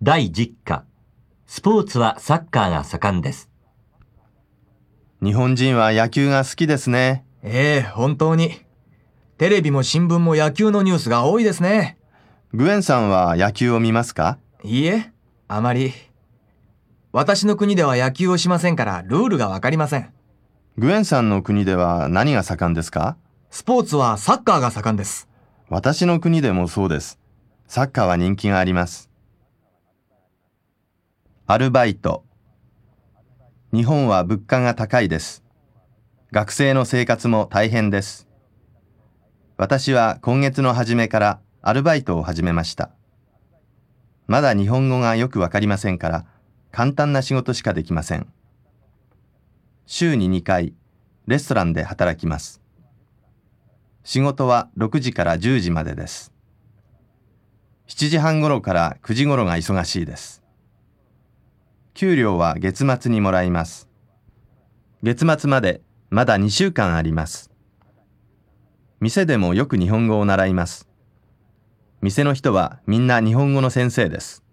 第10課スポーツはサッカーが盛んです。日本人は野球が好きですね。ええ本当に。テレビも新聞も野球のニュースが多いですね。グエンさんは野球を見ますか？いいえ、あまり。私の国では野球をしませんからルールがわかりません。グエンさんの国では何が盛んですか？スポーツはサッカーが盛んです。私の国でもそうです。サッカーは人気があります。アルバイト。日本は物価が高いです。学生の生活も大変です。私は今月の初めからアルバイトを始めました。まだ日本語がよくわかりませんから、簡単な仕事しかできません。週に2回、レストランで働きます。仕事は6時から10時までです。7時半頃から9時頃が忙しいです。給料は月末にもらいます。月末までまだ2週間あります。店でもよく日本語を習います。店の人はみんな日本語の先生です。